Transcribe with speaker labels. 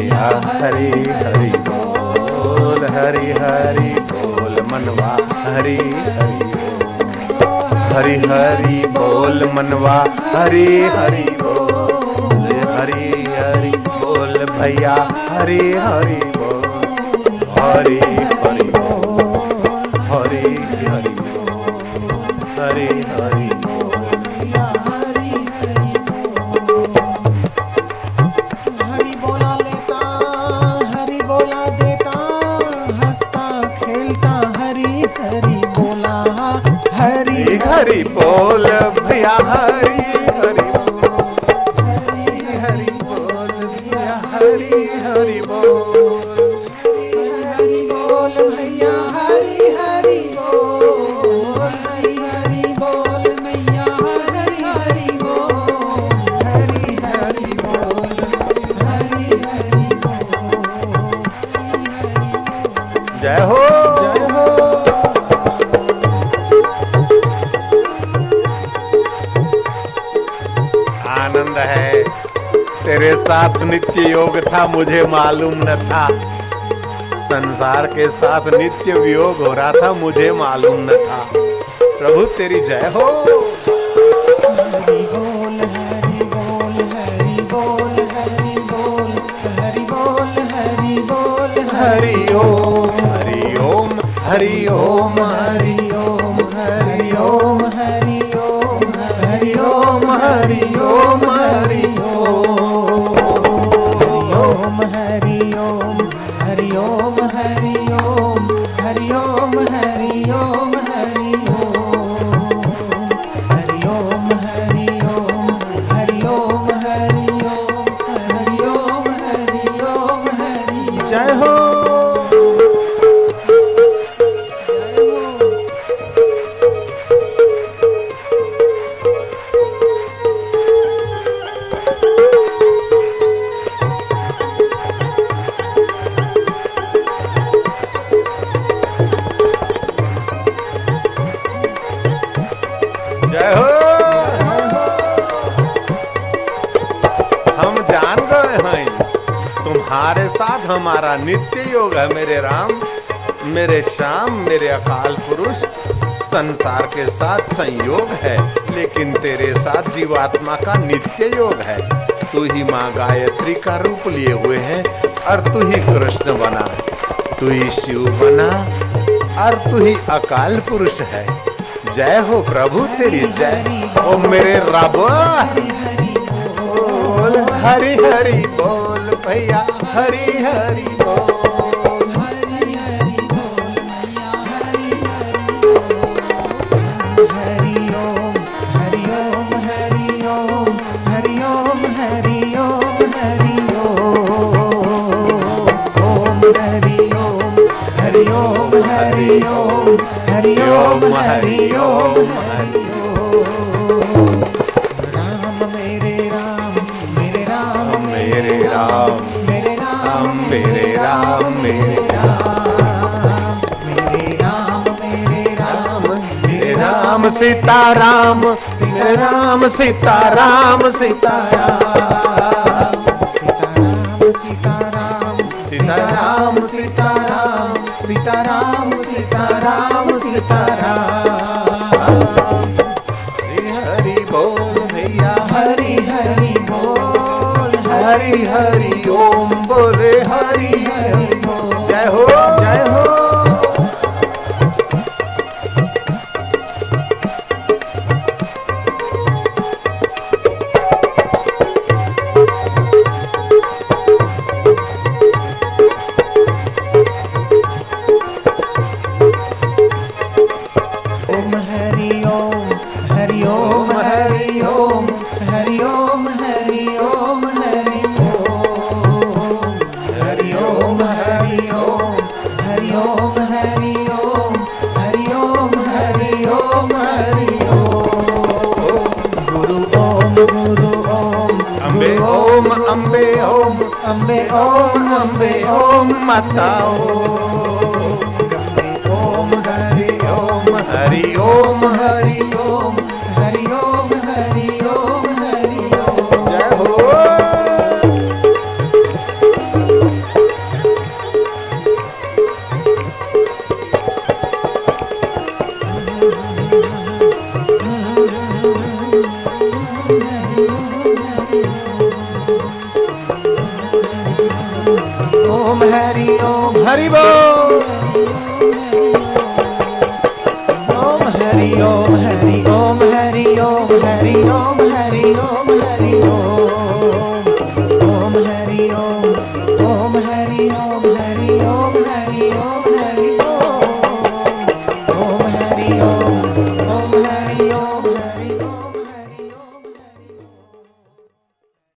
Speaker 1: भैया हरि हरि बोल हरि हरि बोल मनवा हरि हरि हरि हरि बोल मनवा हरि हरि बोल हरि हरि बोल भैया हरि हरि बोल हरि हरि बोल हरि हरि बोल हरि हरि
Speaker 2: हरि खेलता हरी हरी बोला, हरी
Speaker 1: हरी बोल भैया, हरी हरी हरी हरी बोल
Speaker 2: भैया, हरी हरि बोल।
Speaker 1: आनंद है। तेरे साथ नित्य योग था, मुझे मालूम न था। संसार के साथ नित्य वियोग हो रहा था, मुझे मालूम न था। प्रभु, तेरी जय हो। हरिओम तुम्हारे साथ हमारा नित्य योग है मेरे राम मेरे श्याम मेरे अकाल पुरुष। संसार के साथ संयोग है लेकिन तेरे साथ जीवात्मा का नित्य योग है। तू ही माँ गायत्री का रूप लिए हुए है और तू ही कृष्ण बना। तू ही शिव बना और तू ही अकाल पुरुष है। जय हो प्रभु तेरी जय। ओ मेरे रब! हरि हरि बोल। भैया हरी हरी बोल
Speaker 2: हरि ओम हरि ओम हरि ओम हरि ओम मेरे राम मेरे राम
Speaker 1: मेरे राम
Speaker 2: मेरे राम
Speaker 1: मेरे राम मेरे
Speaker 2: राम मेरे राम
Speaker 1: सीताराम मेरे राम सीताराम सीताराम
Speaker 2: सीताराम सीताराम
Speaker 1: सीताराम सीताराम
Speaker 2: सीताराम सीताराम सीताराम
Speaker 1: हरि हरि
Speaker 2: हरि
Speaker 1: ओम बोले हरि हरि। अम्बे ओम अम्बे ओम माता ओम
Speaker 2: ओम हरि ओम
Speaker 1: हरि ओम
Speaker 2: हरि ओम ओम हरि ओम हरि ओम
Speaker 1: हरि
Speaker 2: ओम हरि ओम हरि ओम ओम हरि ओम ओम हरि ओम हरि ओम हरि ओम